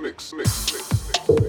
mix, mix, mix, mix.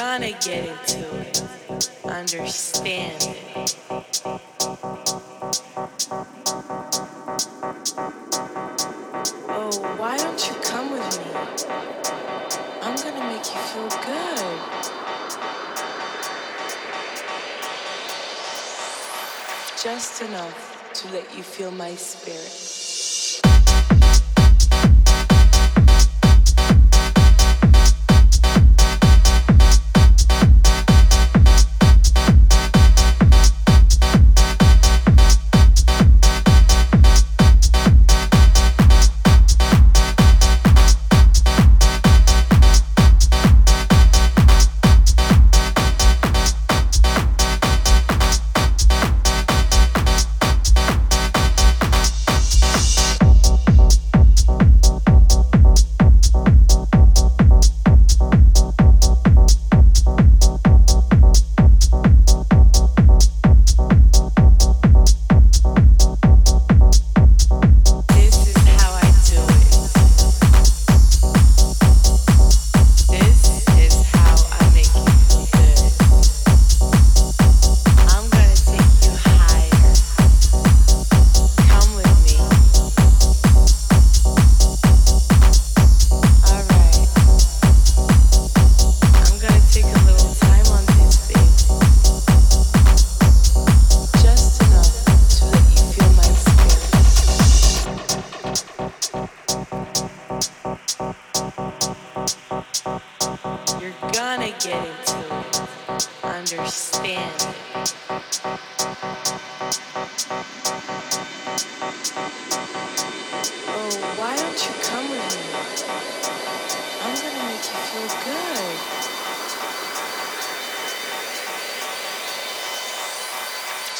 Gonna get into it. Understand it. Oh, why don't you come with me? I'm gonna make you feel good. Just enough to let you feel my spirit. understand Oh, why don't you come with me? I'm gonna make you feel good.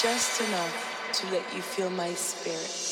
Just enough to let you feel my spirit.